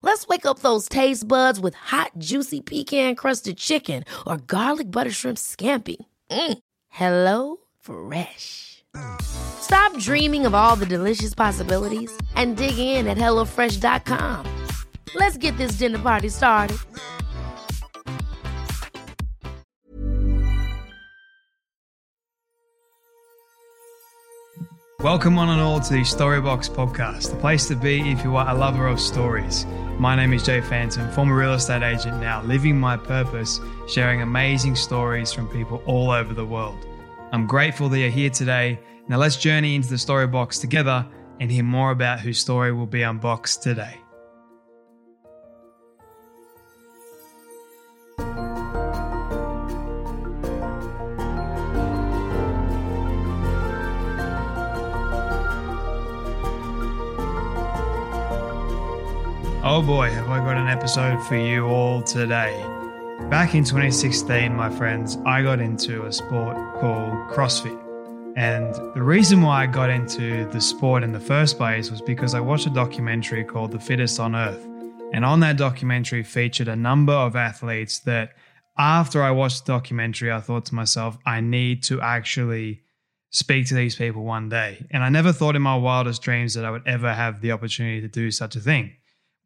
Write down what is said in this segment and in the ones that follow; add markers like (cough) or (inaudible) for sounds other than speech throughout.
Let's wake up those taste buds with hot, juicy pecan crusted chicken or garlic butter shrimp scampi. Mm. Hello Fresh. Stop dreaming of all the delicious possibilities and dig in at HelloFresh.com. Let's get this dinner party started. Welcome, one and all, to the Storybox podcast, the place to be if you are a lover of stories. My name is Jay Phantom, former real estate agent now, living my purpose, sharing amazing stories from people all over the world. I'm grateful that you're here today. Now, let's journey into the story box together and hear more about whose story will be unboxed today. Oh boy, have I got an episode for you all today. Back in 2016, my friends, I got into a sport called CrossFit. And the reason why I got into the sport in the first place was because I watched a documentary called The Fittest on Earth. And on that documentary featured a number of athletes that after I watched the documentary, I thought to myself, I need to actually speak to these people one day. And I never thought in my wildest dreams that I would ever have the opportunity to do such a thing.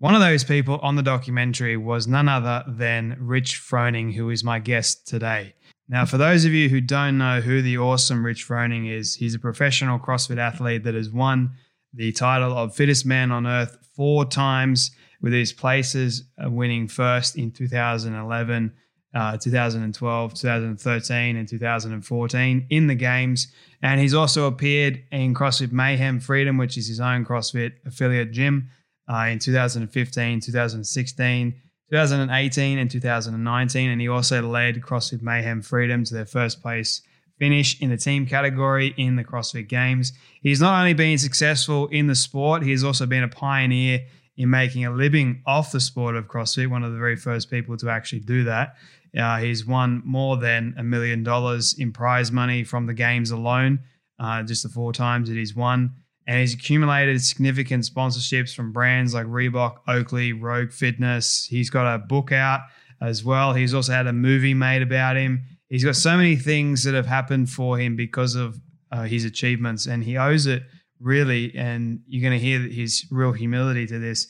One of those people on the documentary was none other than Rich Froning, who is my guest today. Now, for those of you who don't know who the awesome Rich Froning is, he's a professional CrossFit athlete that has won the title of fittest man on earth four times, with his places uh, winning first in 2011, uh, 2012, 2013, and 2014 in the games. And he's also appeared in CrossFit Mayhem Freedom, which is his own CrossFit affiliate gym uh, in 2015, 2016, 2018, and 2019. And he also led CrossFit Mayhem Freedom to their first place finish in the team category in the CrossFit Games. He's not only been successful in the sport, he's also been a pioneer in making a living off the sport of CrossFit, one of the very first people to actually do that. Uh, he's won more than a million dollars in prize money from the games alone, uh, just the four times that he's won and he's accumulated significant sponsorships from brands like Reebok, Oakley, Rogue Fitness. He's got a book out as well. He's also had a movie made about him. He's got so many things that have happened for him because of uh, his achievements, and he owes it really. And you're going to hear his real humility to this.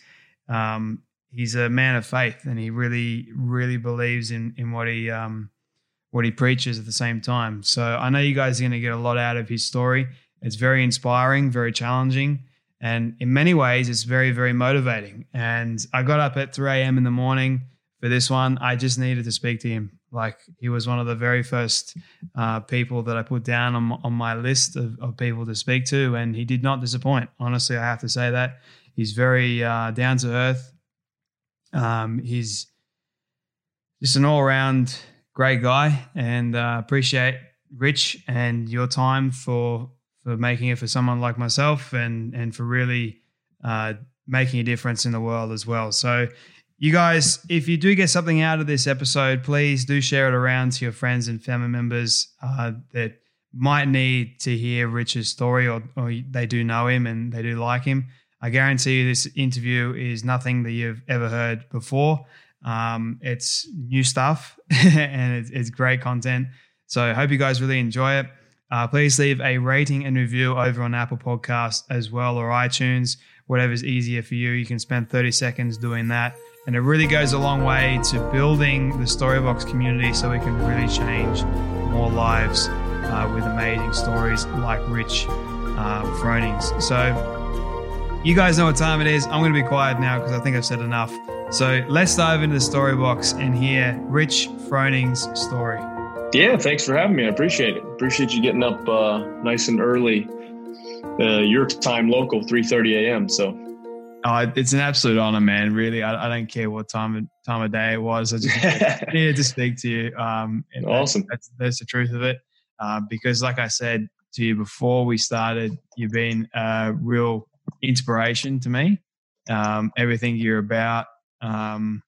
Um, he's a man of faith, and he really, really believes in in what he um, what he preaches at the same time. So I know you guys are going to get a lot out of his story. It's very inspiring, very challenging. And in many ways, it's very, very motivating. And I got up at 3 a.m. in the morning for this one. I just needed to speak to him. Like he was one of the very first uh, people that I put down on, on my list of, of, people to speak to. And he did not disappoint. Honestly, I have to say that. He's very uh, down to earth. Um, he's just an all around great guy. And uh, appreciate Rich and your time for for making it for someone like myself and and for really uh, making a difference in the world as well. So, you guys, if you do get something out of this episode, please do share it around to your friends and family members uh, that might need to hear Rich's story or, or they do know him and they do like him. I guarantee you this interview is nothing that you've ever heard before. Um, it's new stuff (laughs) and it's, it's great content. So I hope you guys really enjoy it. Uh, please leave a rating and review over on Apple Podcasts as well or iTunes, whatever's easier for you. You can spend 30 seconds doing that. And it really goes a long way to building the Storybox community so we can really change more lives uh, with amazing stories like Rich uh, Froning's. So, you guys know what time it is. I'm going to be quiet now because I think I've said enough. So, let's dive into the Storybox and hear Rich Froning's story. Yeah, thanks for having me. I appreciate it. Appreciate you getting up uh, nice and early, uh, your time local, 3:30 a.m. So Oh, it's an absolute honor, man. Really, I, I don't care what time of, time of day it was. I just (laughs) needed to speak to you. Um, awesome. That's, that's, the truth of it. Uh, because, like I said to you before we started, you've been a real inspiration to me. Um, everything you're about um,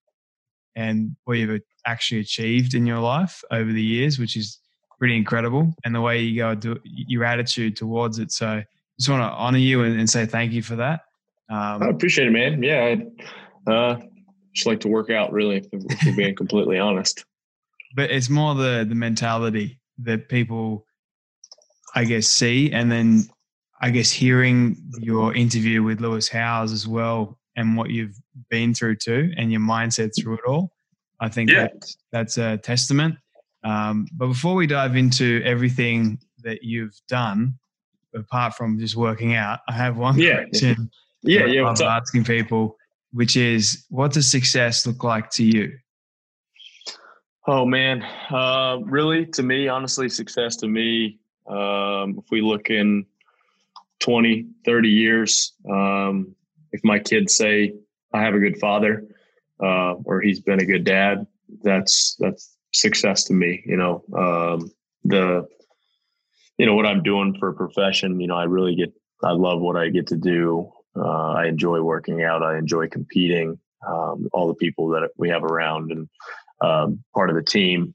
and what you've actually achieved in your life over the years, which is pretty incredible, and the way you go do your attitude towards it. So, just want to honor you and, and say thank you for that. Um, I appreciate it, man. Yeah, I uh, just like to work out, really, if, if we're being completely honest. But it's more the the mentality that people, I guess, see, and then I guess hearing your interview with Lewis Howes as well, and what you've been through too, and your mindset through it all. I think yeah. that's, that's a testament. Um, but before we dive into everything that you've done, apart from just working out, I have one yeah. question (laughs) yeah, yeah. I'm asking people, which is, what does success look like to you? Oh man, uh, really, to me, honestly, success to me. Um, if we look in 20, 30 years, um, if my kids say I have a good father uh, or he's been a good dad, that's that's success to me. You know, um, the you know what I'm doing for a profession. You know, I really get I love what I get to do. Uh, I enjoy working out. I enjoy competing. Um, all the people that we have around and um, part of the team.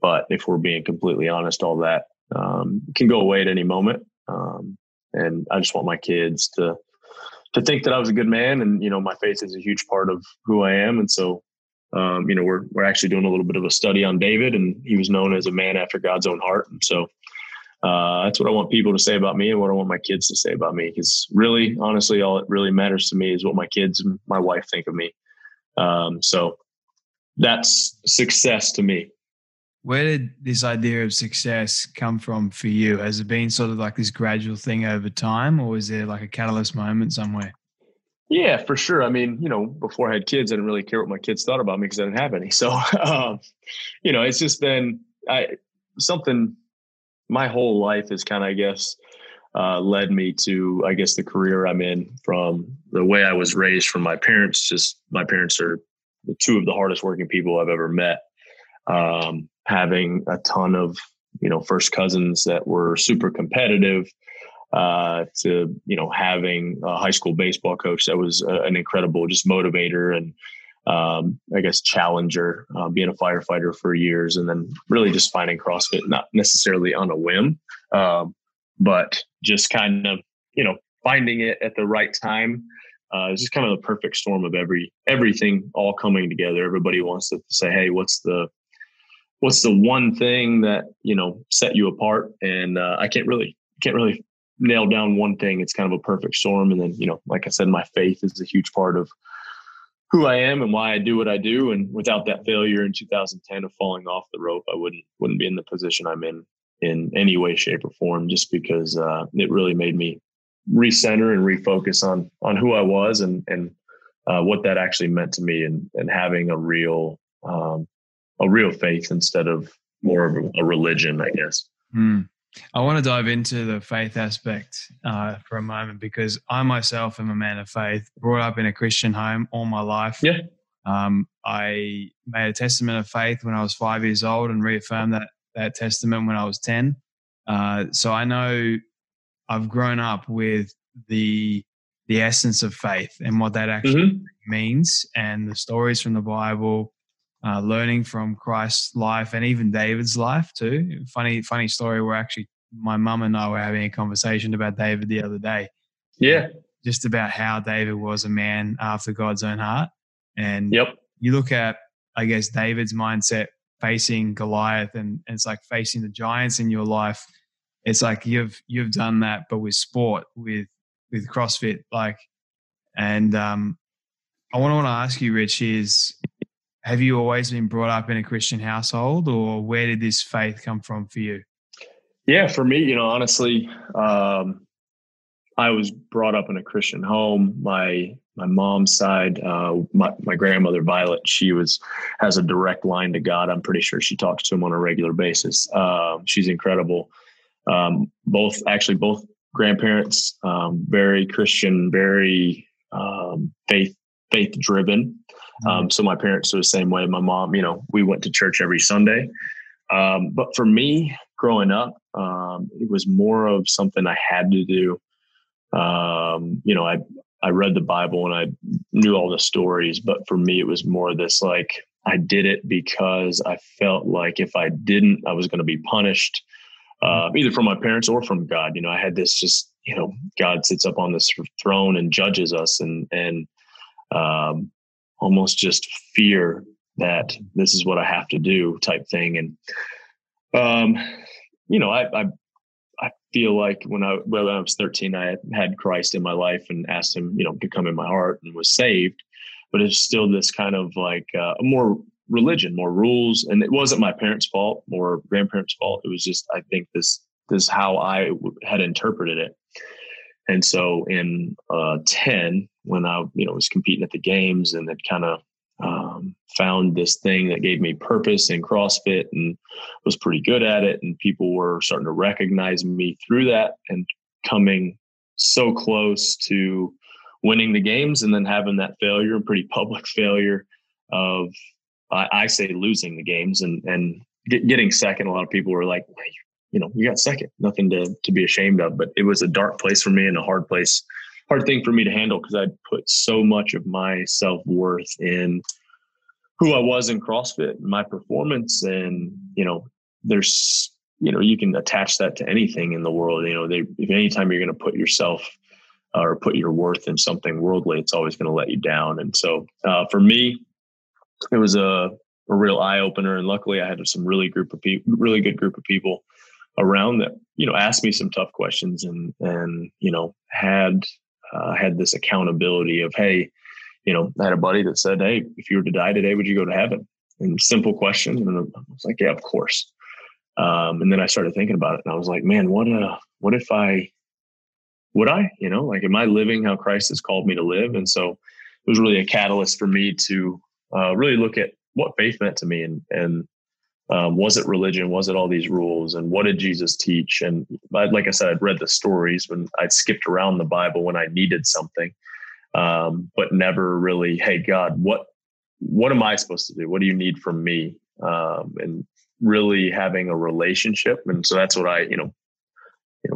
But if we're being completely honest, all that um, can go away at any moment. Um, and I just want my kids to to think that I was a good man, and you know, my faith is a huge part of who I am. And so, um, you know, we're we're actually doing a little bit of a study on David, and he was known as a man after God's own heart. And so, uh, that's what I want people to say about me and what I want my kids to say about me. Because really, honestly, all it really matters to me is what my kids and my wife think of me. Um, so that's success to me. Where did this idea of success come from for you? Has it been sort of like this gradual thing over time, or is there like a catalyst moment somewhere? Yeah, for sure. I mean, you know, before I had kids, I didn't really care what my kids thought about me because I didn't have any. (laughs) So, um, you know, it's just been I, something my whole life has kind of, I guess, uh, led me to, I guess, the career I'm in from the way I was raised from my parents. Just my parents are the two of the hardest working people I've ever met. Um, having a ton of, you know, first cousins that were super competitive, uh, to, you know, having a high school baseball coach that was uh, an incredible just motivator and, um, I guess, challenger, uh, being a firefighter for years, and then really just finding CrossFit, not necessarily on a whim, um, but just kind of, you know, finding it at the right time. Uh, it's just kind of the perfect storm of every everything all coming together. Everybody wants to say, "Hey, what's the what's the one thing that you know set you apart?" And uh, I can't really can't really nail down one thing. It's kind of a perfect storm. And then you know, like I said, my faith is a huge part of who I am and why I do what I do. And without that failure in 2010 of falling off the rope, I wouldn't wouldn't be in the position I'm in in any way, shape, or form. Just because uh, it really made me recenter and refocus on on who I was and and uh, what that actually meant to me, and and having a real um, a real faith instead of more of a religion, I guess. Mm. I want to dive into the faith aspect uh, for a moment because I myself am a man of faith, brought up in a Christian home all my life. Yeah. Um, I made a testament of faith when I was five years old and reaffirmed that, that testament when I was 10. Uh, so I know I've grown up with the the essence of faith and what that actually mm-hmm. means and the stories from the Bible uh, learning from Christ's life and even David's life too. Funny, funny story. Where actually my mum and I were having a conversation about David the other day. Yeah, just about how David was a man after God's own heart. And yep, you look at, I guess, David's mindset facing Goliath, and, and it's like facing the giants in your life. It's like you've you've done that, but with sport, with with CrossFit, like, and um, I want to want to ask you, Rich, is have you always been brought up in a Christian household, or where did this faith come from for you? Yeah, for me, you know, honestly, um, I was brought up in a Christian home. My my mom's side, uh, my my grandmother Violet, she was has a direct line to God. I'm pretty sure she talks to him on a regular basis. Uh, she's incredible. Um, both actually, both grandparents, um, very Christian, very um, faith faith driven. Mm-hmm. Um, so my parents are the same way. My mom, you know, we went to church every Sunday. Um, but for me, growing up, um, it was more of something I had to do. Um, you know, I I read the Bible and I knew all the stories, but for me, it was more this like I did it because I felt like if I didn't, I was going to be punished, uh, either from my parents or from God. You know, I had this just you know, God sits up on this throne and judges us, and and um, almost just fear that this is what I have to do type thing. And um, you know, I, I I feel like when I when I was 13, I had Christ in my life and asked him, you know, to come in my heart and was saved. But it's still this kind of like uh, more religion, more rules, and it wasn't my parents' fault or grandparents' fault. It was just I think this this is how I had interpreted it. And so in uh, 10, when I you know was competing at the games and had kind of um, found this thing that gave me purpose in CrossFit and was pretty good at it, and people were starting to recognize me through that and coming so close to winning the games and then having that failure, pretty public (laughs) failure of I, I say losing the games and and getting second. A lot of people were like, you know, you got second, nothing to to be ashamed of. But it was a dark place for me and a hard place, hard thing for me to handle because I'd put so much of my self worth in who I was in CrossFit, my performance, and you know, there's you know, you can attach that to anything in the world. You know, they if anytime you're going to put yourself uh, or put your worth in something worldly, it's always going to let you down. And so, uh, for me, it was a a real eye opener. And luckily, I had some really group of people, really good group of people around that you know asked me some tough questions and and you know had uh, had this accountability of hey you know I had a buddy that said hey if you were to die today would you go to heaven and simple question and I was like yeah of course. Um, and then I started thinking about it and I was like man what uh what if I would I? You know like am I living how Christ has called me to live? And so it was really a catalyst for me to uh, really look at what faith meant to me and and um, was it religion? Was it all these rules? And what did Jesus teach? And like I said, I'd read the stories when I'd skipped around the Bible when I needed something, um, but never really, hey God, what what am I supposed to do? What do you need from me? Um, and really having a relationship. And so that's what I, you know, you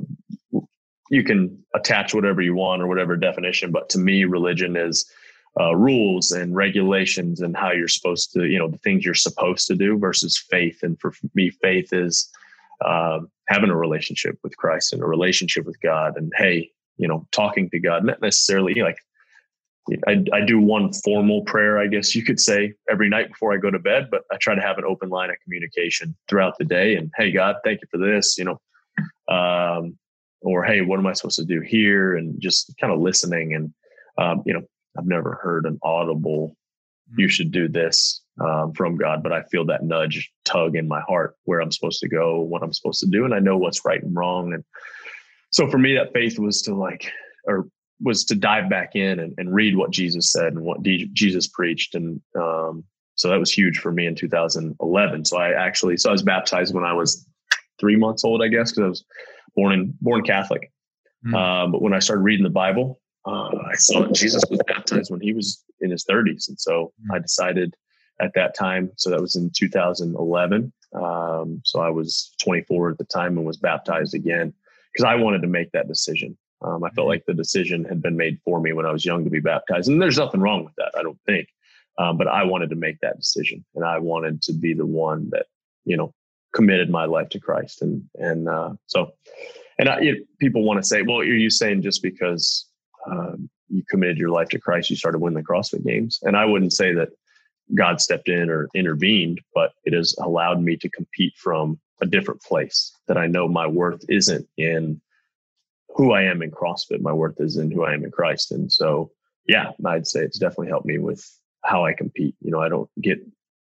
know, you can attach whatever you want or whatever definition, but to me, religion is uh, rules and regulations and how you're supposed to, you know, the things you're supposed to do versus faith. And for me, faith is uh, having a relationship with Christ and a relationship with God. And hey, you know, talking to God, not necessarily like I, I do one formal prayer, I guess you could say, every night before I go to bed, but I try to have an open line of communication throughout the day. And hey, God, thank you for this, you know, um, or hey, what am I supposed to do here? And just kind of listening and, um, you know, I've never heard an audible, you mm-hmm. should do this um, from God, but I feel that nudge tug in my heart where I'm supposed to go, what I'm supposed to do, and I know what's right and wrong. And so for me, that faith was to like, or was to dive back in and, and read what Jesus said and what D- Jesus preached. And um, so that was huge for me in 2011. So I actually, so I was baptized when I was three months old, I guess, because I was born in born Catholic. Mm. Um, but when I started reading the Bible, uh, I saw that Jesus was baptized when he was in his 30s. And so mm-hmm. I decided at that time, so that was in 2011. Um, so I was 24 at the time and was baptized again because I wanted to make that decision. Um, I felt mm-hmm. like the decision had been made for me when I was young to be baptized. And there's nothing wrong with that, I don't think. Um, but I wanted to make that decision and I wanted to be the one that, you know, committed my life to Christ. And, and, uh, so, and I, it, people want to say, well, are you saying just because um, you committed your life to Christ, you started winning the CrossFit Games. And I wouldn't say that God stepped in or intervened, but it has allowed me to compete from a different place that I know my worth isn't in who I am in CrossFit. My worth is in who I am in Christ. And so, yeah, I'd say it's definitely helped me with how I compete. You know, I don't get,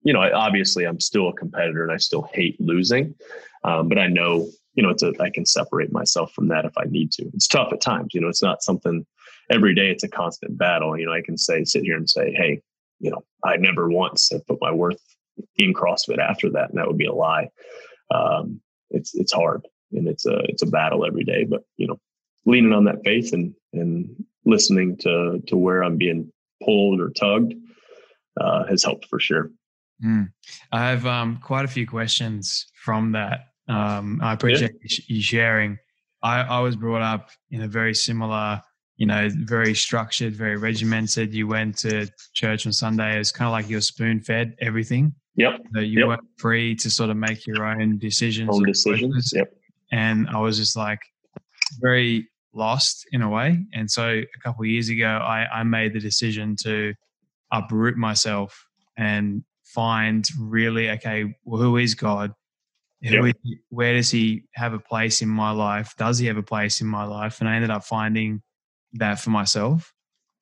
you know, obviously I'm still a competitor and I still hate losing, um, but I know, you know, it's a, I can separate myself from that if I need to. It's tough at times, you know, it's not something every day it's a constant battle. You know, I can say, sit here and say, hey, you know, I never once have put my worth in CrossFit after that, and that would be a lie. Um, it's it's hard and it's a it's a battle every day, but you know, leaning on that faith and and listening to to where I'm being pulled or tugged uh, has helped for sure. Mm. I have um, quite a few questions from that. Um, I appreciate yeah. you sharing. I, I was brought up in a very similar, you know, very structured, very regimented. You went to church on Sunday. It's kind of like you're spoon fed everything. Yep. So you yep. weren't free to sort of make your own decisions. Own decisions. Yep. And I was just like very lost in a way. And so a couple of years ago, I, I made the decision to uproot myself and find really okay, well, who is God? Who yep. is, where does He have a place in my life? Does He have a place in my life? And I ended up finding that for myself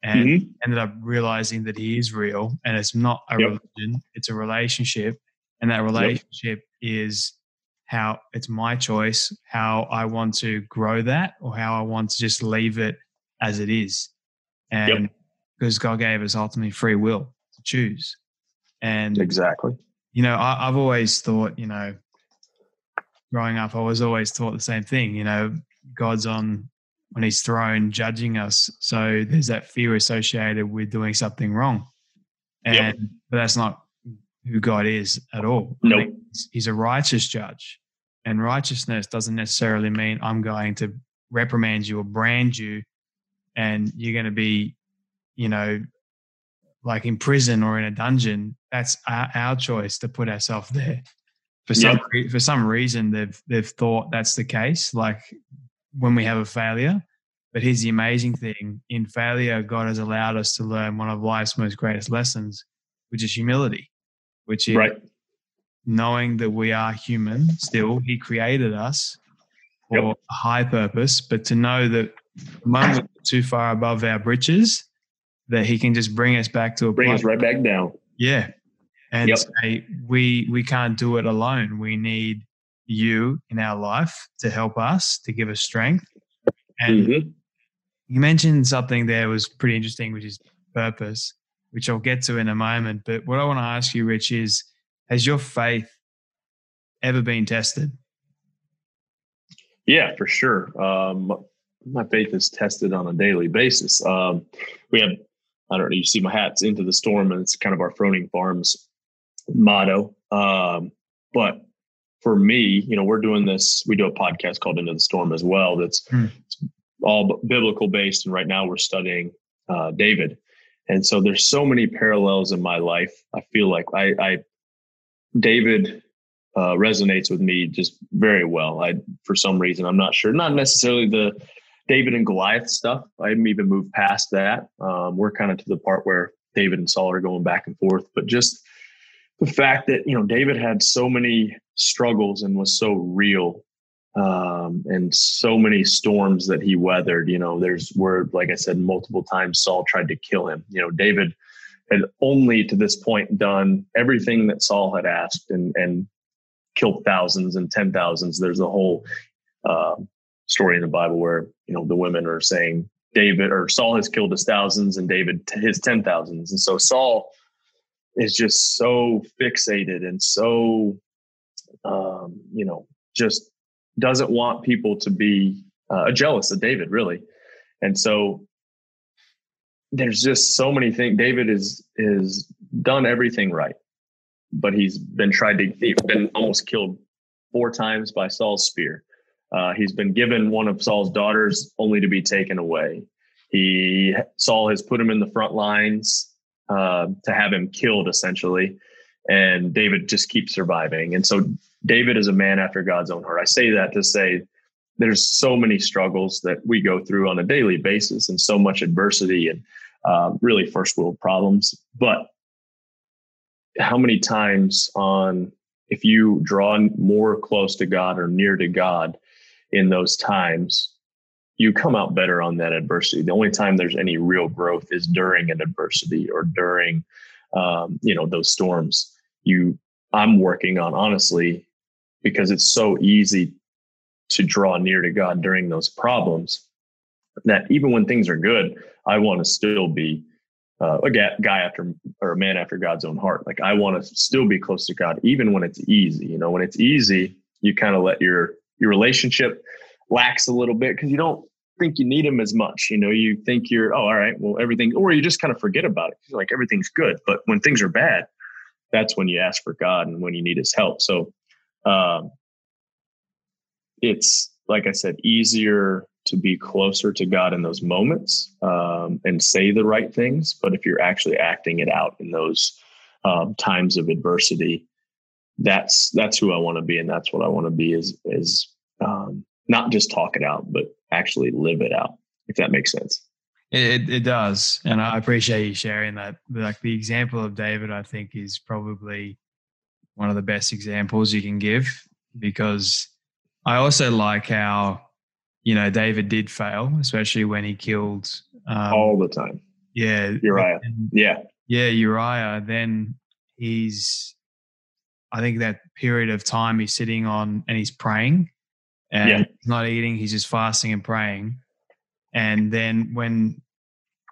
and mm-hmm. ended up realizing that He is real and it's not a yep. religion, it's a relationship. And that relationship yep. is how it's my choice, how I want to grow that or how I want to just leave it as it is. And because God gave us ultimately free will to choose. And exactly, you know, I, I've always thought, you know, growing up, I was always taught the same thing. You know, God's on on His throne judging us, so there's that fear associated with doing something wrong, and yep. but that's not who God is at all. No, nope. he's, a righteous judge, and righteousness doesn't necessarily mean I'm going to reprimand you or brand you, and you're going to be, you know, like in prison or in a dungeon, that's our, our choice to put ourselves there. For some yep. for some reason, they've they've thought that's the case. Like when we have a failure, but here's the amazing thing: in failure, God has allowed us to learn one of life's most greatest lessons, which is humility, which is right. knowing that we are human. Still, He created us for yep. a high purpose, but to know that the moment we're too far above our britches, that he can just bring us back to a bring us right back down. Yeah, and yep. say we we can't do it alone. We need you in our life to help us to give us strength. And mm-hmm. you mentioned something there was pretty interesting, which is purpose, which I'll get to in a moment. But what I want to ask you, Rich, is has your faith ever been tested? Yeah, for sure. Um, my faith is tested on a daily basis. Um, we have I don't know, you see my hats into the storm, and it's kind of our Froning Farms motto. Um, but for me, you know, we're doing this, we do a podcast called Into the Storm as well. That's hmm. all biblical based. And right now we're studying uh, David. And so there's so many parallels in my life. I feel like I, I David uh, resonates with me just very well. I, for some reason, I'm not sure, not necessarily the David and Goliath stuff. I haven't even moved past that. Um, we're kind of to the part where David and Saul are going back and forth, but just the fact that you know David had so many struggles and was so real, um, and so many storms that he weathered. You know, there's where, like I said, multiple times Saul tried to kill him. You know, David had only to this point done everything that Saul had asked and and killed thousands and ten thousands. There's a whole uh, story in the Bible where you know the women are saying David or Saul has killed his thousands and David his ten thousands, and so Saul is just so fixated and so um, you know just doesn't want people to be uh, jealous of David really, and so there's just so many things. David is is done everything right, but he's been tried to he's been almost killed four times by Saul's spear. Uh, he's been given one of Saul's daughters only to be taken away. He Saul has put him in the front lines uh, to have him killed, essentially, and David just keeps surviving. And so David is a man after God's own heart. I say that to say there's so many struggles that we go through on a daily basis, and so much adversity and uh, really first world problems. But how many times on if you draw more close to God or near to God, in those times, you come out better on that adversity. The only time there's any real growth is during an adversity or during, um, you know, those storms. You, I'm working on honestly, because it's so easy to draw near to God during those problems. That even when things are good, I want to still be uh, a guy after or a man after God's own heart. Like I want to still be close to God, even when it's easy. You know, when it's easy, you kind of let your your relationship lacks a little bit because you don't think you need him as much. You know, you think you're, oh, all right, well, everything, or you just kind of forget about it. You're like everything's good. But when things are bad, that's when you ask for God and when you need his help. So um, it's, like I said, easier to be closer to God in those moments um, and say the right things. But if you're actually acting it out in those um, times of adversity, that's that's who I want to be, and that's what I want to be is is um, not just talk it out, but actually live it out. If that makes sense. It, it does, and I appreciate you sharing that. Like the example of David, I think is probably one of the best examples you can give because I also like how you know David did fail, especially when he killed um, all the time. Yeah, Uriah. yeah, yeah, Uriah. Then he's I think that period of time he's sitting on and he's praying and yeah. he's not eating, he's just fasting and praying. And then when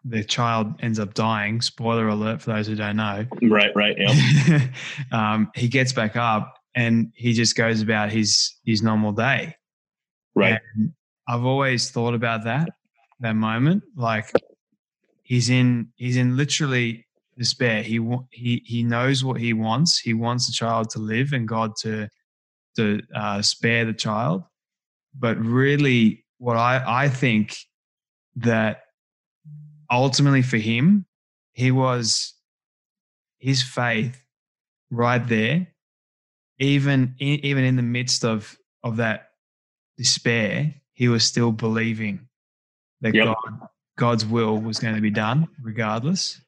the child ends up dying, spoiler alert for those who don't know. Right, right. Yeah. (laughs) um, he gets back up and he just goes about his his normal day. Right. And I've always thought about that, that moment. Like he's in he's in literally despair. He he he knows what he wants. He wants the child to live and God to to uh, spare the child. But really, what I I think that ultimately for him, he was his faith right there, even in, even in the midst of of that despair, he was still believing that yep. God God's will was going to be done regardless.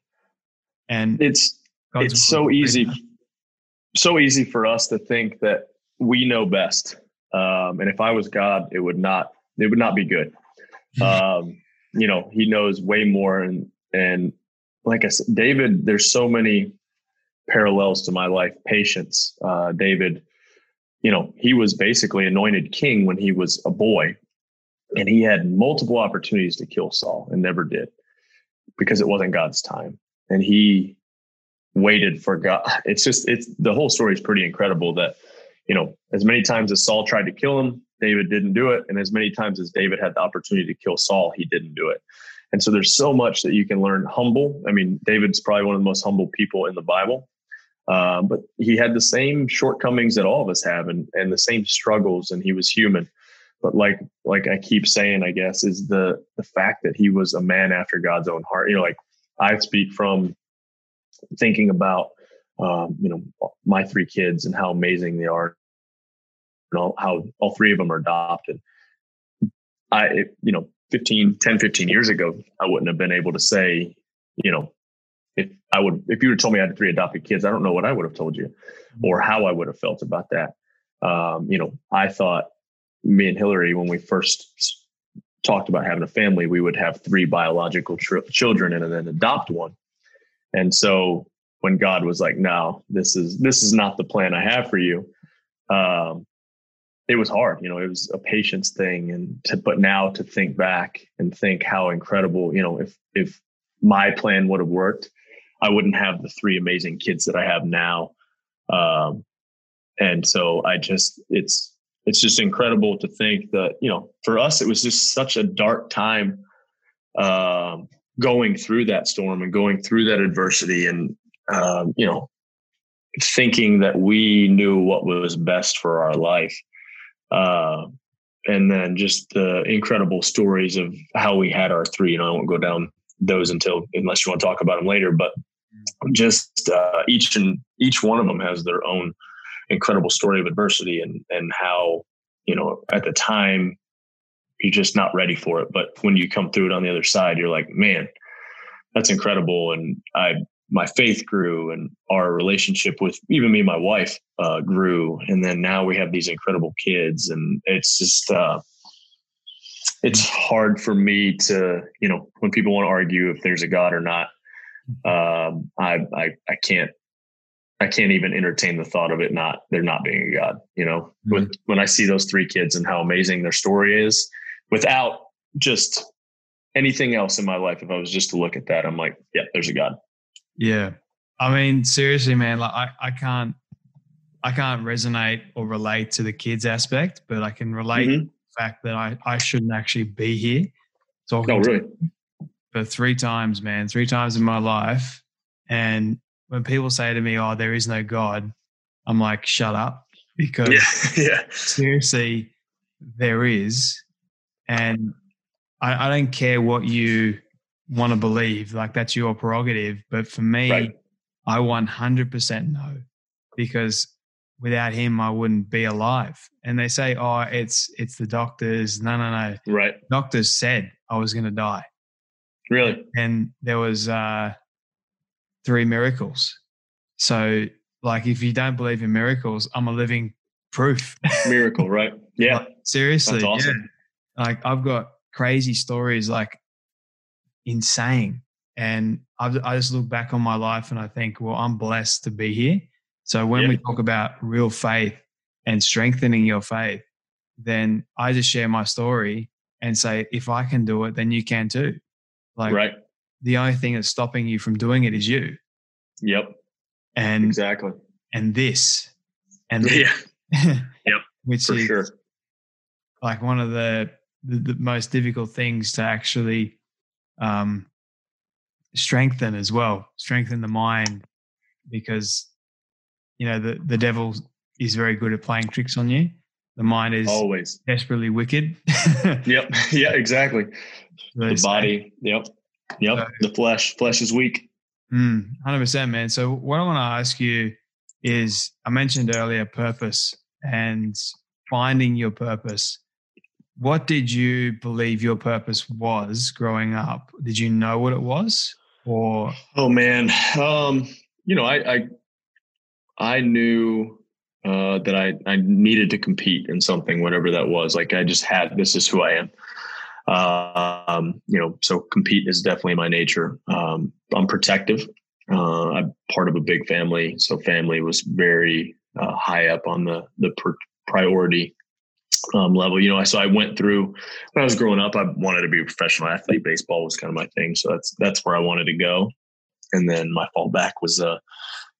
And it's God's it's so easy, so easy for us to think that we know best. Um, and if I was God, it would not it would not be good. Um, you know, He knows way more, and and like I said, David, there's so many parallels to my life. Patience, uh, David. You know, he was basically anointed king when he was a boy, and he had multiple opportunities to kill Saul and never did because it wasn't God's time and he waited for God. (laughs) It's just it's the whole story is pretty incredible that you know as many times as Saul tried to kill him, David didn't do it, and as many times as David had the opportunity to kill Saul, he didn't do it. And so there's so much that you can learn. Humble. I mean, David's probably one of the most humble people in the Bible. Um, but he had the same shortcomings that all of us have, and and the same struggles, and he was human. But like like I keep saying, I guess is the the fact that he was a man after God's own heart. You know, like I speak from thinking about um, you know my three kids and how amazing they are, and all, how all three of them are adopted. I you know 15, 10, 15 years ago, I wouldn't have been able to say, you know, if I would if you would told me I had three adopted kids, I don't know what I would have told you mm-hmm. or how I would have felt about that. Um, you know, I thought me and Hillary when we first talked about having a family, we would have three biological tr- children and then adopt one. And so when God was like, "No, this is this is not the plan I have for you," um, it was hard. You know, it was a patience thing, and to, but now to think back and think how incredible. You know, if if my plan would have worked, I wouldn't have the three amazing kids that I have now. Um, and so I just it's it's just incredible to think that you know for us it was just such a dark time um, going through that storm and going through that adversity and um, you know thinking that we knew what was best for our life uh, and then just the incredible stories of how we had our three you know i won't go down those until unless you want to talk about them later but just uh, each and each one of them has their own incredible story of adversity and and how you know at the time you're just not ready for it but when you come through it on the other side you're like man that's incredible and i my faith grew and our relationship with even me and my wife uh, grew and then now we have these incredible kids and it's just uh, it's hard for me to you know when people want to argue if there's a god or not um, I, I i can't I can't even entertain the thought of it not there not being a God. You know, mm-hmm. when when I see those three kids and how amazing their story is, without just anything else in my life, if I was just to look at that, I'm like, yeah, there's a God. Yeah, I mean, seriously, man, like I I can't I can't resonate or relate to the kids aspect, but I can relate mm-hmm. the fact that I I shouldn't actually be here. talking Oh, really? for three times, man, three times in my life. And when people say to me, "Oh, there is no God," I'm like, "Shut up," (laughs) because Yeah, (laughs) yeah, seriously, there is, and I, I don't care what you want to believe. Like that's your prerogative. But for me, Right. I 100% know because without him, I wouldn't be alive. And they say, "Oh, it's it's the doctors." No, no, no. right. Doctors said I was going to die Really? and there was uh, three miracles. So, like, if you don't believe in miracles, I'm a living proof. Miracle, right? (laughs) Yeah. Like, seriously, awesome. yeah. Like, I've got crazy stories, like insane, and I've, I just look back on my life and I think, well, I'm blessed to be here. So when Yeah. we talk about real faith and strengthening your faith, then I just share my story and say, if I can do it, then you can too. Like, right. the only thing that's stopping you from doing it is you Yep. and Exactly. and this and (laughs) Yeah, (laughs) Yep, which for is sure. like one of the, the the most difficult things to actually um strengthen as well strengthen the mind because you know the the devil is very good at playing tricks on you the mind is Always. desperately wicked Yep. (laughs) Yeah, exactly. The body. Yep. Yep. So- The flesh. Flesh is weak. Mm, 100%, man. So, what I want to ask you is I mentioned earlier purpose and finding your purpose. What did you believe your purpose was growing up? Did you know what it was? Or, Oh man. Um, you know, I I, I knew uh, that I, I needed to compete in something, whatever that was. Like I just had this is who I am. Um, you know, so compete is definitely my nature. Um, I'm protective. Uh, I'm part of a big family, so family was very uh, high up on the the pr- priority um, level. You know, so I went through when I was growing up. I wanted to be a professional athlete. Baseball was kind of my thing, so that's that's where I wanted to go. And then my fallback was uh,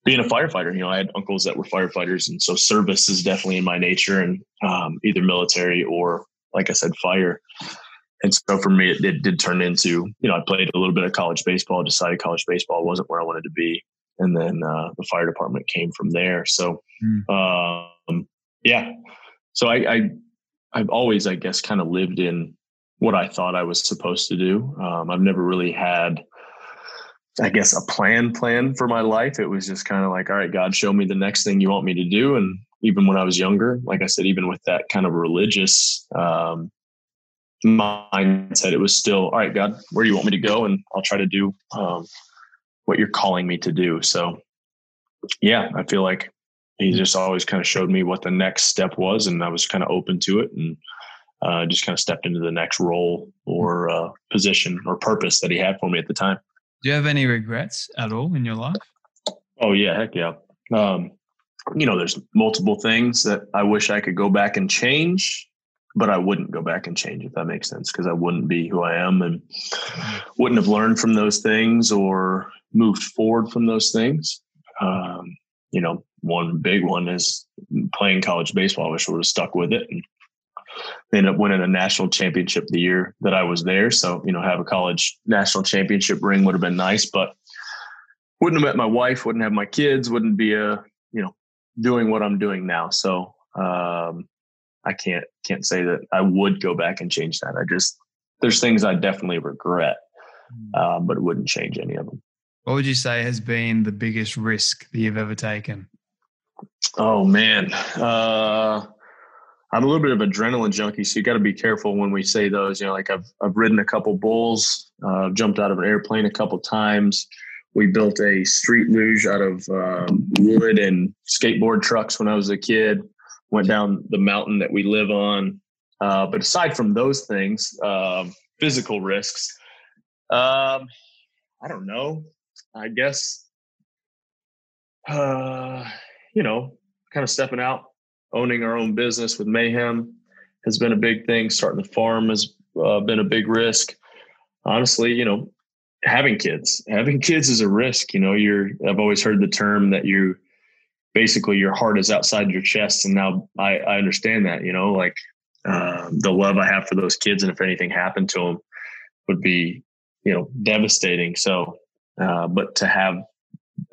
being a firefighter. You know, I had uncles that were firefighters, and so service is definitely in my nature, and um, either military or, like I said, fire. And so for me, it, it did turn into, you know, I played a little bit of college baseball, decided college baseball wasn't where I wanted to be. And then uh, the fire department came from there. So, um, yeah. So I, I, I've always, I guess, kind of lived in what I thought I was supposed to do. Um, I've never really had, I guess, a plan plan for my life. It was just kind of like, all right, God, show me the next thing you want me to do. And even when I was younger, like I said, even with that kind of religious um, mindset, it was still, all right, God, where do you want me to go? And I'll try to do um, what you're calling me to do. So, yeah, I feel like he just always kind of showed me what the next step was, and I was kind of open to it, and uh, just kind of stepped into the next role or uh, position or purpose that he had for me at the time. do you have any regrets at all in your life? Oh yeah, heck yeah. Um, you know, there's multiple things that I wish I could go back and change, but I wouldn't go back and change if that makes sense because I wouldn't be who I am and wouldn't have learned from those things or moved forward from those things. Um, you know, one big one is playing college baseball. I wish I would have stuck with it and ended up winning a national championship the year that I was there. So, you know, have a college national championship ring would have been nice, but wouldn't have met my wife, wouldn't have my kids, wouldn't be a, you know, doing what I'm doing now. So, um, I can't, can't say that I would go back and change that. I just, there's things I definitely regret, um, but it wouldn't change any of them. What would you say has been the biggest risk that you've ever taken? Oh man. Uh, I'm a little bit of adrenaline junkie, so you got to be careful when we say those. You know, like I've I've ridden a couple bulls, uh, jumped out of an airplane a couple times. We built a street luge out of um, wood and skateboard trucks when I was a kid. Went down the mountain that we live on. Uh, but aside from those things, um, physical risks, um, I don't know. I guess, uh, you know, kind of stepping out, owning our own business with Mayhem has been a big thing. Starting the farm has uh, been a big risk. Honestly, you know, having kids, having kids is a risk. You know, you're. I've always heard the term that you basically your heart is outside your chest, and now I, I understand that. You know, like um, the love I have for those kids, and if anything happened to them, would be, you know, devastating. So, uh, but to have,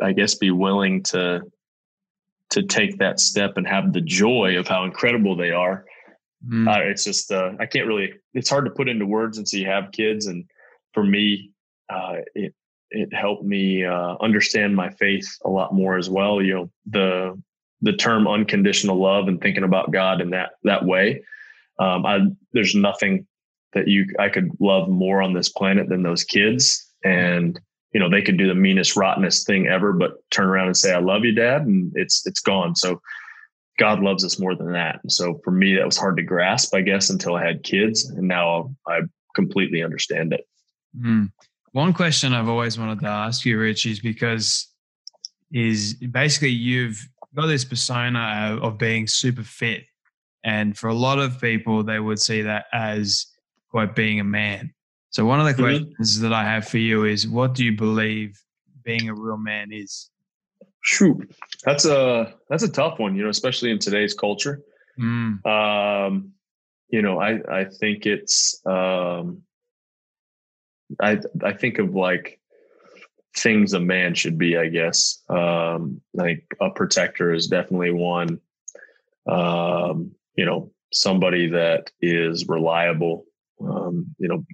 I guess, be willing to to take that step and have the joy of how incredible they are. Mm. Uh, it's just uh, I can't really. It's hard to put into words until you have kids, and for me, uh, it it helped me uh, understand my faith a lot more as well. You know, the the term unconditional love and thinking about God in that that way. Um, I, there's nothing that you I could love more on this planet than those kids, and you know they could do the meanest, rottenest thing ever, but turn around and say, "I love you, Dad," and it's it's gone. So God loves us more than that. And so for me, that was hard to grasp, I guess, until I had kids, and now I completely understand it. Mm. One question I've always wanted to ask you, Rich, is because is basically you've got this persona of being super fit. And for a lot of people, they would see that as quite being a man. So one of the mm-hmm. questions that I have for you is what do you believe being a real man is? Shoot. That's a that's a tough one, you know, especially in today's culture. Mm. Um, you know, I I think it's um I I think of like things a man should be, I guess. Um, like a protector is definitely one. Um, you know, somebody that is reliable. Um, you know,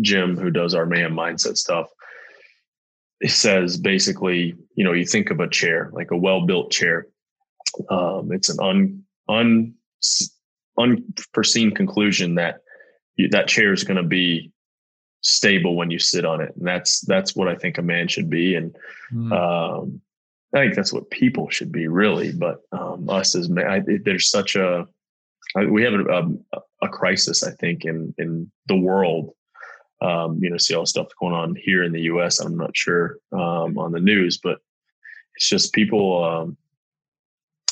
Jim, who does our man mindset stuff, says basically, you know, you think of a chair, like a well built chair. Um, it's an un, un, unforeseen conclusion that you, that chair is going to be stable when you sit on it and that's that's what i think a man should be and mm. um, i think that's what people should be really but um, us as men I, there's such a we have a, a, a, crisis i think in in the world um, you know see all the stuff going on here in the us i'm not sure um, on the news but it's just people um,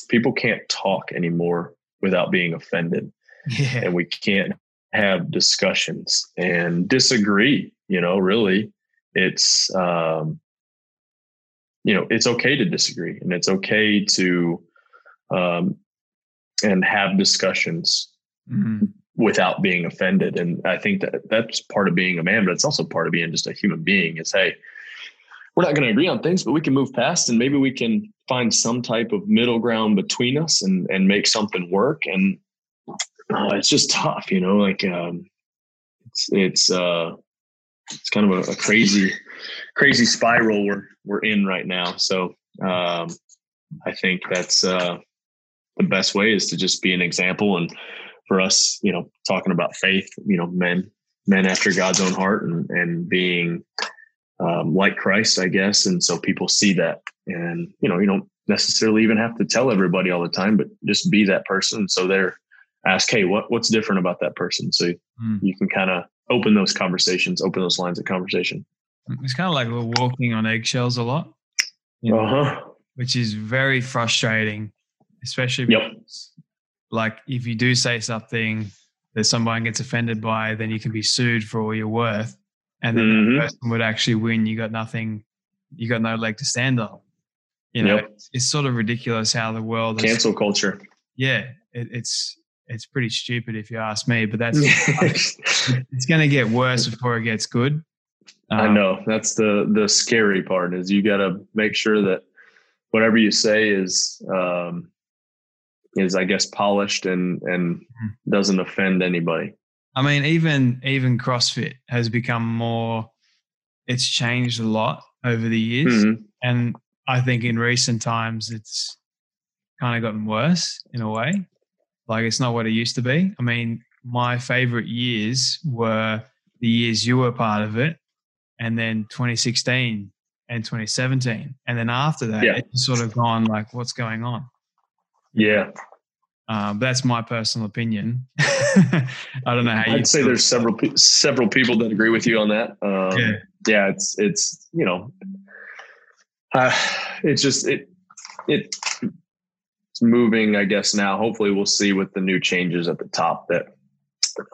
people can't talk anymore without being offended yeah. and we can't have discussions and disagree you know really it's um you know it's okay to disagree and it's okay to um and have discussions mm-hmm. Without being offended and i think that that's part of being a man but it's also part of being just a human being is hey we're not going to agree on things but we can move past and maybe we can find some type of middle ground between us and and make something work and uh, it's just tough, you know, like, um, it's, it's, uh, it's kind of a, a, crazy, crazy spiral we're, we're in right now. So, um, I think that's, uh, the best way is to just be an example. And for us, you know, talking about faith, you know, men, men after God's own heart and, and being, um, like Christ, I guess. And so people see that and, you know, you don't necessarily even have to tell everybody all the time, but just be that person. So they're, ask, hey, what what's different about that person? So mm. you can kind of open those conversations, open those lines of conversation. It's kind of like we're walking on eggshells a lot, you know, uh-huh. which is very frustrating, especially yep. Like if you do say something that somebody gets offended by, then you can be sued for all you're worth, and then mm-hmm. the person would actually win. You got nothing, you got no leg to stand on. You know, yep. it's, it's, sort of ridiculous how the world cancel is, culture. Yeah, it, it's it's pretty stupid if you ask me. But that's (laughs) it's going to get worse before it gets good. Um, I know that's the the scary part is you got to make sure that whatever you say is um, is I guess polished and and mm-hmm. doesn't offend anybody. I mean, even even CrossFit has become more. It's changed a lot over the years, mm-hmm. and I think in recent times it's kind of gotten worse in a way. Like it's not what it used to be. I mean, my favorite years were the years you were part of it, and then 2016 and 2017, and then after that, yeah. it's sort of gone like, what's going on? Yeah. Um, that's my personal opinion. (laughs) I don't know how I'd say there's several several people that agree with you on that. Um, yeah. yeah, it's it's you know, uh, it's just it it it's moving, I guess now. Hopefully, we'll see with the new changes at the top that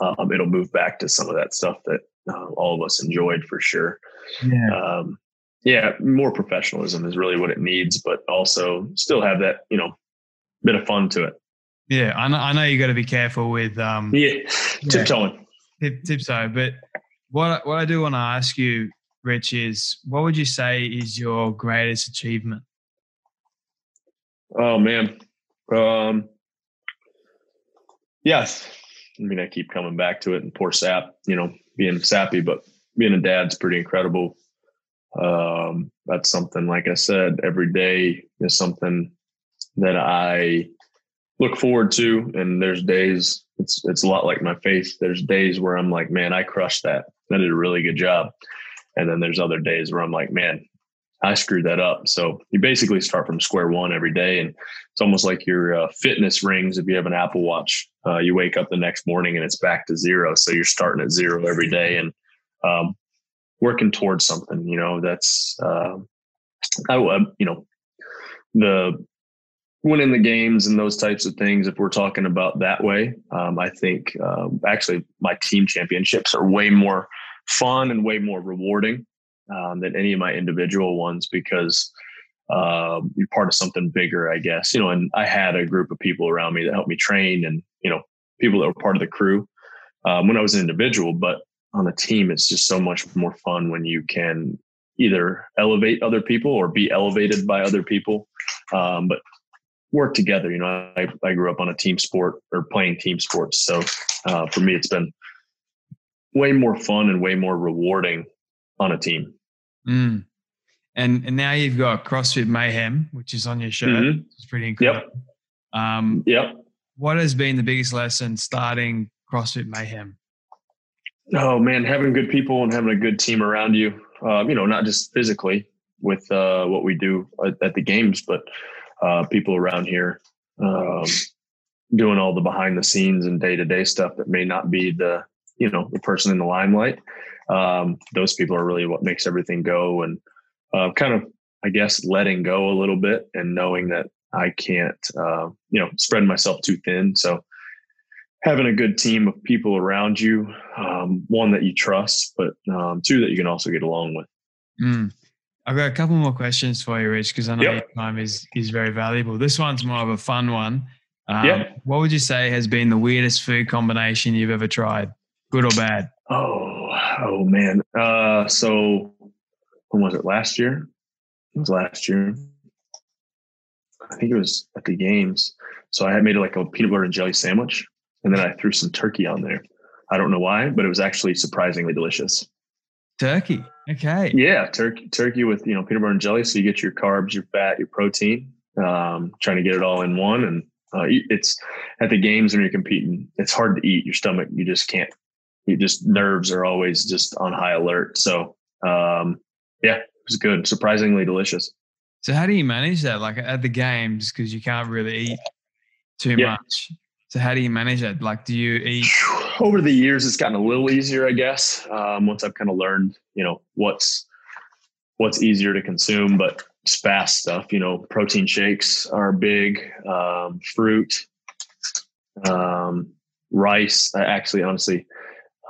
um, it'll move back to some of that stuff that uh, all of us enjoyed for sure. Yeah. Um, yeah, more professionalism is really what it needs, but also still have that you know bit of fun to it. Yeah, I know. I know you got to be careful with um, yeah tiptoeing. Yeah, tip, tiptoe, but what what I do want to ask you, Rich, is what would you say is your greatest achievement? Oh man, um, yes. I mean, I keep coming back to it, and poor Sap, you know, being sappy, but being a dad's pretty incredible. Um, that's something, like I said, every day is something that I look forward to. And there's days it's it's a lot like my faith. There's days where I'm like, man, I crushed that. I did a really good job. And then there's other days where I'm like, man, I screwed that up. So you basically start from square one every day, and it's almost like your uh, fitness rings. If you have an Apple Watch, uh, you wake up the next morning and it's back to zero. So you're starting at zero every day and um, working towards something. You know, that's uh, I you know the winning the games and those types of things. If we're talking about that way, um, I think um, actually my team championships are way more fun and way more rewarding um, than any of my individual ones because um, you're part of something bigger, I guess. You know, and I had a group of people around me that helped me train, and you know, people that were part of the crew um, when I was an individual. But on a team, it's just so much more fun when you can either elevate other people or be elevated by other people. Um, but work together. You know, I, I grew up on a team sport or playing team sports. So uh, for me, it's been way more fun and way more rewarding on a team. Mm. And and now you've got CrossFit Mayhem, which is on your shirt. Mm-hmm. It's pretty incredible. Yep. Um, yep. What has been the biggest lesson starting CrossFit Mayhem? Oh man, having good people and having a good team around you. Uh, you know, not just physically with uh, what we do at, at the games, but uh, people around here um, doing all the behind the scenes and day to day stuff that may not be the you know the person in the limelight. Um, those people are really what makes everything go and uh, kind of i guess letting go a little bit and knowing that i can't uh, you know spread myself too thin. So having a good team of people around you um, one that you trust but um, two that you can also get along with. Mm. I've got a couple more questions for you, Rich, because I know yep. your time is is very valuable. This one's more of a fun one. Um, yep. What would you say has been the weirdest food combination you've ever tried, good or bad? Oh, oh man. Uh, so when was it? Last year? It was last year. I think it was at the games. So I had made like a peanut butter and jelly sandwich, and then I threw some turkey on there. I don't know why, but it was actually surprisingly delicious. Turkey. Okay. Yeah, turkey turkey with you know peanut butter and jelly, so you get your carbs, your fat, your protein. Um, trying to get it all in one, and uh, it's at the games when you're competing. It's hard to eat. Your stomach, you just can't. You just nerves are always just on high alert. So um, yeah, it was good. Surprisingly delicious. So how do you manage that? Like at the games, because you can't really eat too yeah. much. So how do you manage that? Like, do you eat? Over the years, it's gotten a little easier, I guess. Um, once I've kind of learned, you know, what's what's easier to consume, but fast stuff. You know, protein shakes are big. Um, fruit, um, rice. I actually, honestly,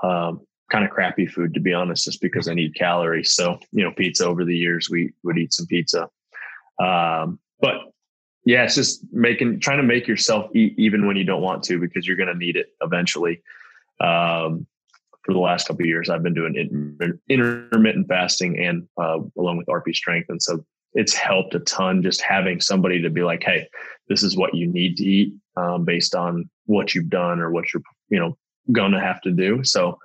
um, kind of crappy food to be honest, just because I need calories. So you know, pizza. Over the years, we would eat some pizza. Um, but yeah, it's just making trying to make yourself eat even when you don't want to because you're going to need it eventually. Um, for the last couple of years, I've been doing intermittent fasting and uh, along with RP Strength, and so it's helped a ton just having somebody to be like, "Hey, this is what you need to eat um, based on what you've done or what you're you know going to have to do." So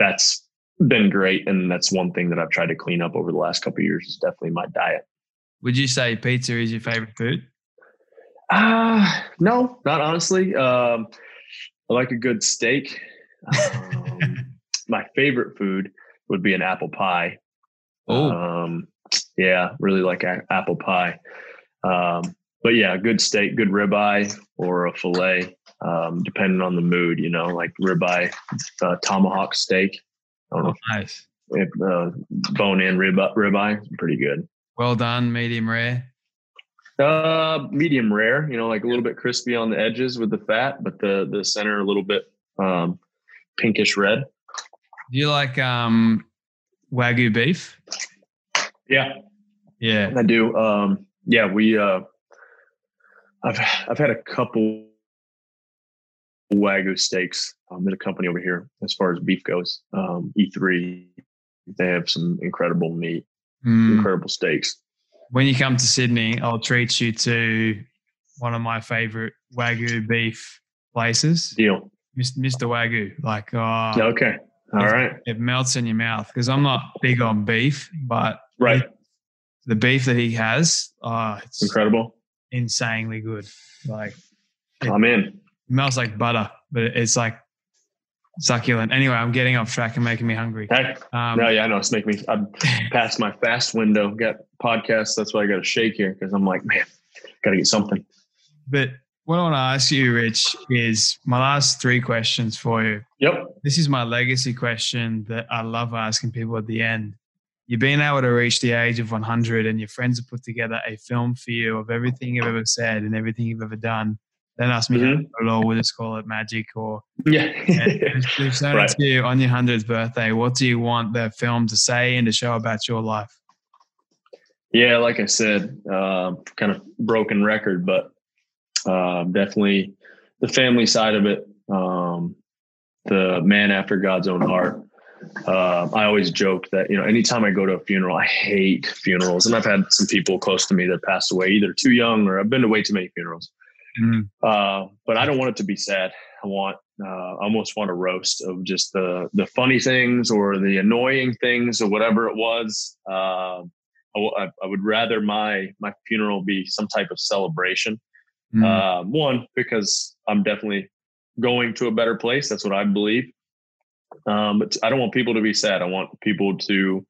that's been great, and that's one thing that I've tried to clean up over the last couple of years is definitely my diet. Would you say pizza is your favorite food? Uh, no, not honestly. Um, I like a good steak. Um, (laughs) my favorite food would be an apple pie. Oh, um, yeah, really like a- apple pie. Um, but yeah, good steak, good ribeye or a fillet, um, depending on the mood. You know, like ribeye, uh, tomahawk steak. I don't oh, know. Nice. If, uh, bone in rib ribeye, pretty good. Well done, medium rare. Uh, medium rare. You know, like a little bit crispy on the edges with the fat, but the the center a little bit um, pinkish red. Do you like um, wagyu beef? Yeah, yeah, I do. Um, yeah, we. Uh, I've I've had a couple Wagyu steaks. Um, there's a company over here as far as beef goes. Um, E3, they have some incredible meat, Mm. incredible steaks. When you come to Sydney, I'll treat you to one of my favorite Wagyu beef places, Deal. Mr. Wagyu. Like, oh, Okay. all right. It melts in your mouth because I'm not big on beef, but Right. the beef that he has, oh, it's Incredible. insanely good. Like, it I'm in. smells like butter, but it's like succulent. Anyway, I'm getting off track and making me hungry. Hey, Um, no, yeah, I know. It's making me. I'm (laughs) past my fast window. Got podcasts. That's why I got to shake here because I'm like, man, got to get something. But what I want to ask you, Rich, is my last three questions for you. Yep. This is my legacy question that I love asking people at the end. You've been able to reach the age of 100 and your friends have put together a film for you of everything you've ever said and everything you've ever done. Don't ask me how to Mhm. do it. We'll just call it magic or Yeah. they've- they've shown Right. it to you on your 100th birthday. What do you want the film to say and to show about your life? Yeah, like I said, uh, kind of broken record, but uh, definitely the family side of it. Um, the man after God's own heart. Uh, I always joke that you know, anytime I go to a funeral, I hate funerals, and I've had some people close to me that passed away either too young or I've been to way too many funerals. Mm, Uh, but I don't want it to be sad. I want, uh, I almost want a roast of just the the funny things or the annoying things or whatever it was. Uh, I, w- I would rather my my funeral be some type of celebration. Mm, Um, one because I'm definitely going to a better place. That's what I believe. Um, but I don't want people to be sad. I want people to,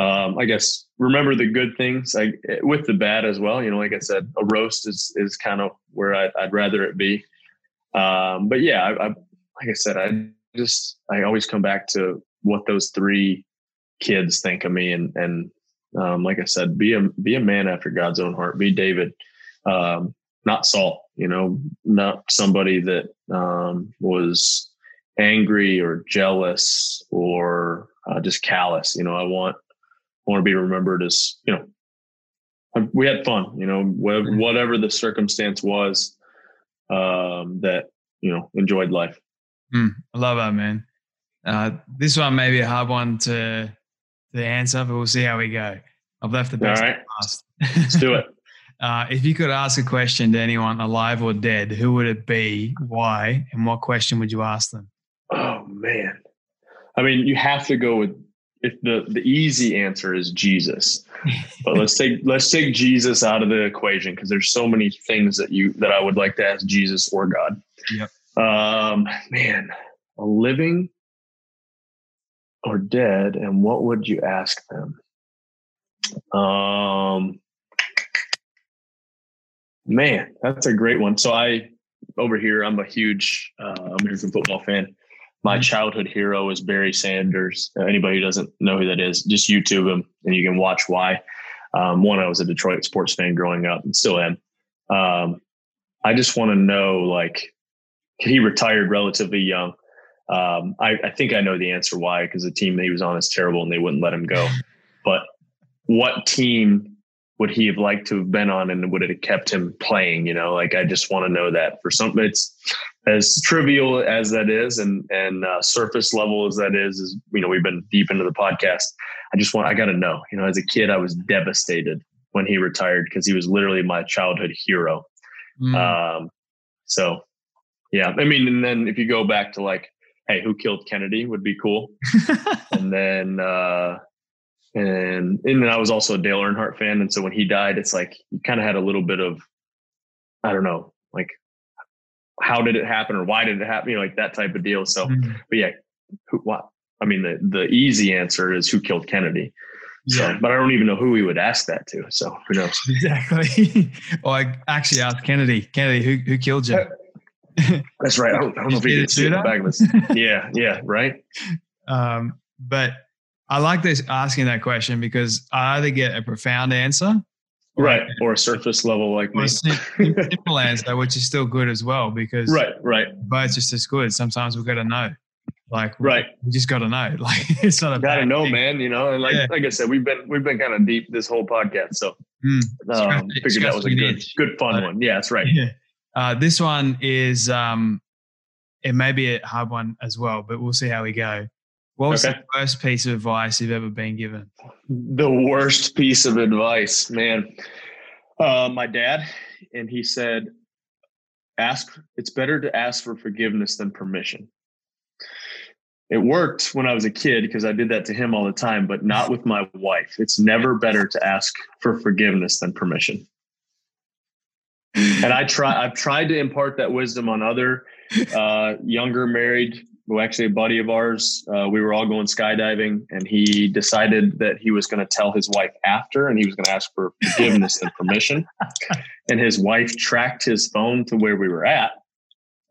um, I guess, remember the good things I, with the bad as well. You know, like I said, a roast is is kind of where I, I'd rather it be. Um, but yeah, I, I, like I said, I just I always come back to what those three kids think of me, and and um, like I said, be a be a man after God's own heart. Be David, um, not Saul. You know, not somebody that um, was angry or jealous or uh, just callous. You know, I want I want to be remembered as you know we had fun. You know, wh- whatever the circumstance was, um, that you know enjoyed life. mm. I love that, man. Uh, this one may be a hard one to to answer, but we'll see how we go. I've left the best right, last. let's do it. (laughs) Uh, if you could ask a question to anyone alive or dead, who would it be, why, and what question would you ask them? Oh man. I mean, you have to go with if the the easy answer is Jesus. But let's take (laughs) let's take Jesus out of the equation because there's so many things that you that I would like to ask Jesus or God. Yep. Um man, a living or dead, and what would you ask them? Um man, that's a great one. So I over here, I'm a huge uh, American football fan. My Mhm. childhood hero is Barry Sanders. Uh, anybody who doesn't know who that is, just YouTube him and you can watch why. Um, one, I was a Detroit sports fan growing up and still am. Um, I just want to know, like, he retired relatively young. Um, I, I think I know the answer why, because the team that he was on is terrible and they wouldn't let him go. (laughs) But what team would he have liked to have been on and would it have kept him playing? You know, like I just want to know that for something it's as trivial as that is and and uh, surface level as that is, is you know we've been deep into the podcast. I just want I got to know. You know, as a kid, I was devastated when he retired because he was literally my childhood hero. Mm, Um, so yeah, I mean, and then if you go back to like, hey, who killed Kennedy would be cool, (laughs) and then uh, and and then I was also a Dale Earnhardt fan, and so when he died, it's like you kind of had a little bit of I don't know, like how did it happen or why did it happen, you know, like that type of deal. So, mm, but yeah, who, what? I mean, the the easy answer is who killed Kennedy. So, yeah, but I don't even know who we would ask that to. So who knows? (laughs) exactly. (laughs) or I actually asked Kennedy, Kennedy, who, who killed you? That's right. I don't, I don't know if Did he it could see it the back of his. Yeah, yeah, right. (laughs) Um, but I like this asking that question because I either get a profound answer or Right. Or a surface level like me. simple answer, which is still good as well because right, right, both just as good. Sometimes we've got to know. Like right. we just got to know. (laughs) Like it's not a Gotta know, thing. man. You know, and like Yeah. like I said, we've been we've been kind of deep this whole podcast. So Mm. um, figured that was a good itch. good fun one. Yeah, that's right. Yeah. Uh, this one is um, it may be a hard one as well, but we'll see how we go. What was Okay. the worst piece of advice you've ever been given? The worst piece of advice, man. Uh, my dad, and he said, "Ask. It's better to ask for forgiveness than permission." It worked when I was a kid because I did that to him all the time, but not with my wife. It's never better to ask for forgiveness than permission. And I try. I've tried to impart that wisdom on other uh, younger married. Well, actually, a buddy of ours. Uh, we were all going skydiving, and he decided that he was going to tell his wife after, and he was going to ask for forgiveness and permission. (laughs) And his wife tracked his phone to where we were at,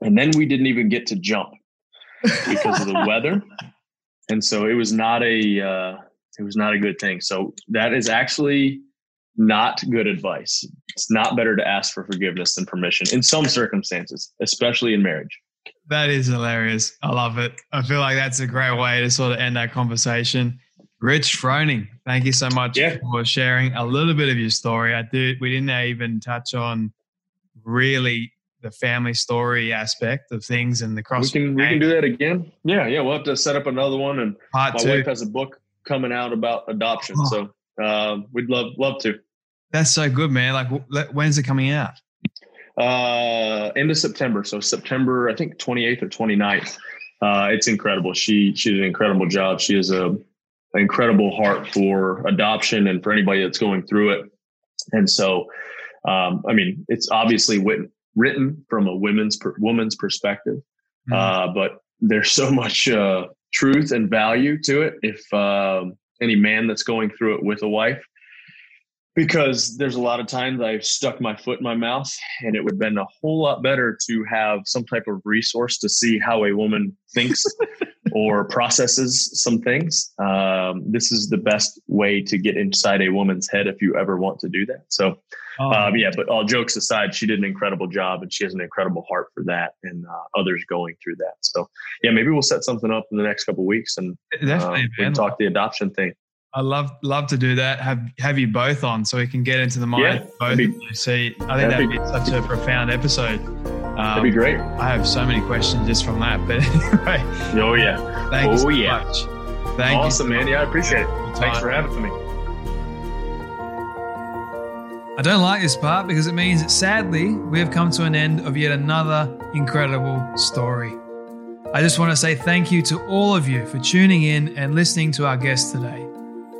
and then we didn't even get to jump because of the (laughs) weather. And so it was not a uh, it was not a good thing. So that is actually not good advice. It's not better to ask for forgiveness than permission in some circumstances, especially in marriage. That is hilarious. I love it. I feel like that's a great way to sort of end that conversation. Rich Froning, thank you so much Yeah. for sharing a little bit of your story. I did. We didn't even touch on really the family story aspect of things and the We cross. can we can do that again. Yeah, yeah. We'll have to set up another one. And part my two. wife has a book coming out about adoption, Oh. so uh, we'd love love to. That's so good, man. Like, when's it coming out? Uh, end of September, so September I think 28th or 29th. Uh, it's incredible. She she did an incredible job. She has a an incredible heart for adoption and for anybody that's going through it. And so, um, I mean, it's obviously written written from a women's per, woman's perspective, Mm. uh, but there's so much uh, truth and value to it. If um, any man that's going through it with a wife, because there's a lot of times I've stuck my foot in my mouth, and it would have been a whole lot better to have some type of resource to see how a woman thinks (laughs) or processes some things. Um, this is the best way to get inside a woman's head if you ever want to do that. So, Oh, um, yeah, but all jokes aside, she did an incredible job and she has an incredible heart for that and uh, others going through that. So, yeah, maybe we'll set something up in the next couple of weeks and uh, we can talk the adoption thing. I love love to do that. Have have you both on so we can get into the mind Yeah, of both be- of you. See, I think that'd be- be such a profound episode. That'd be Um, great. I have so many questions just from that. But (laughs) anyway, Oh, yeah. thank you Oh, so yeah. much. Thank awesome, you so man. Yeah, I appreciate it. Thanks for having me. I don't like this part because it means that sadly we have come to an end of yet another incredible story. I just want to say thank you to all of you for tuning in and listening to our guest today.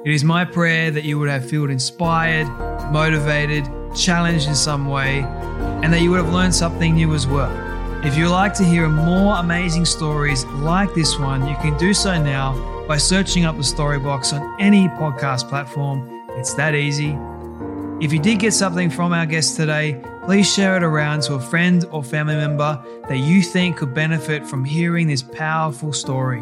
It is my prayer that you would have felt inspired, motivated, challenged in some way, and that you would have learned something new as well. If you'd like to hear more amazing stories like this one, you can do so now by searching up the Story Box on any podcast platform. It's that easy. If you did get something from our guest today, please share it around to a friend or family member that you think could benefit from hearing this powerful story.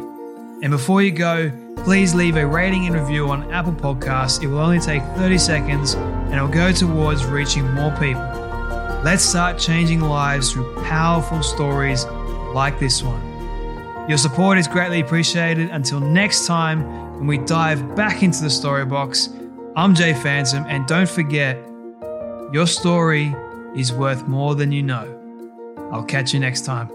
And before you go, please leave a rating and review on Apple Podcasts. It will only take 30 seconds and it will go towards reaching more people. Let's start changing lives through powerful stories like this one. Your support is greatly appreciated. Until next time, when we dive back into the story box, I'm Jay Phantom, and don't forget, your story is worth more than you know. I'll catch you next time.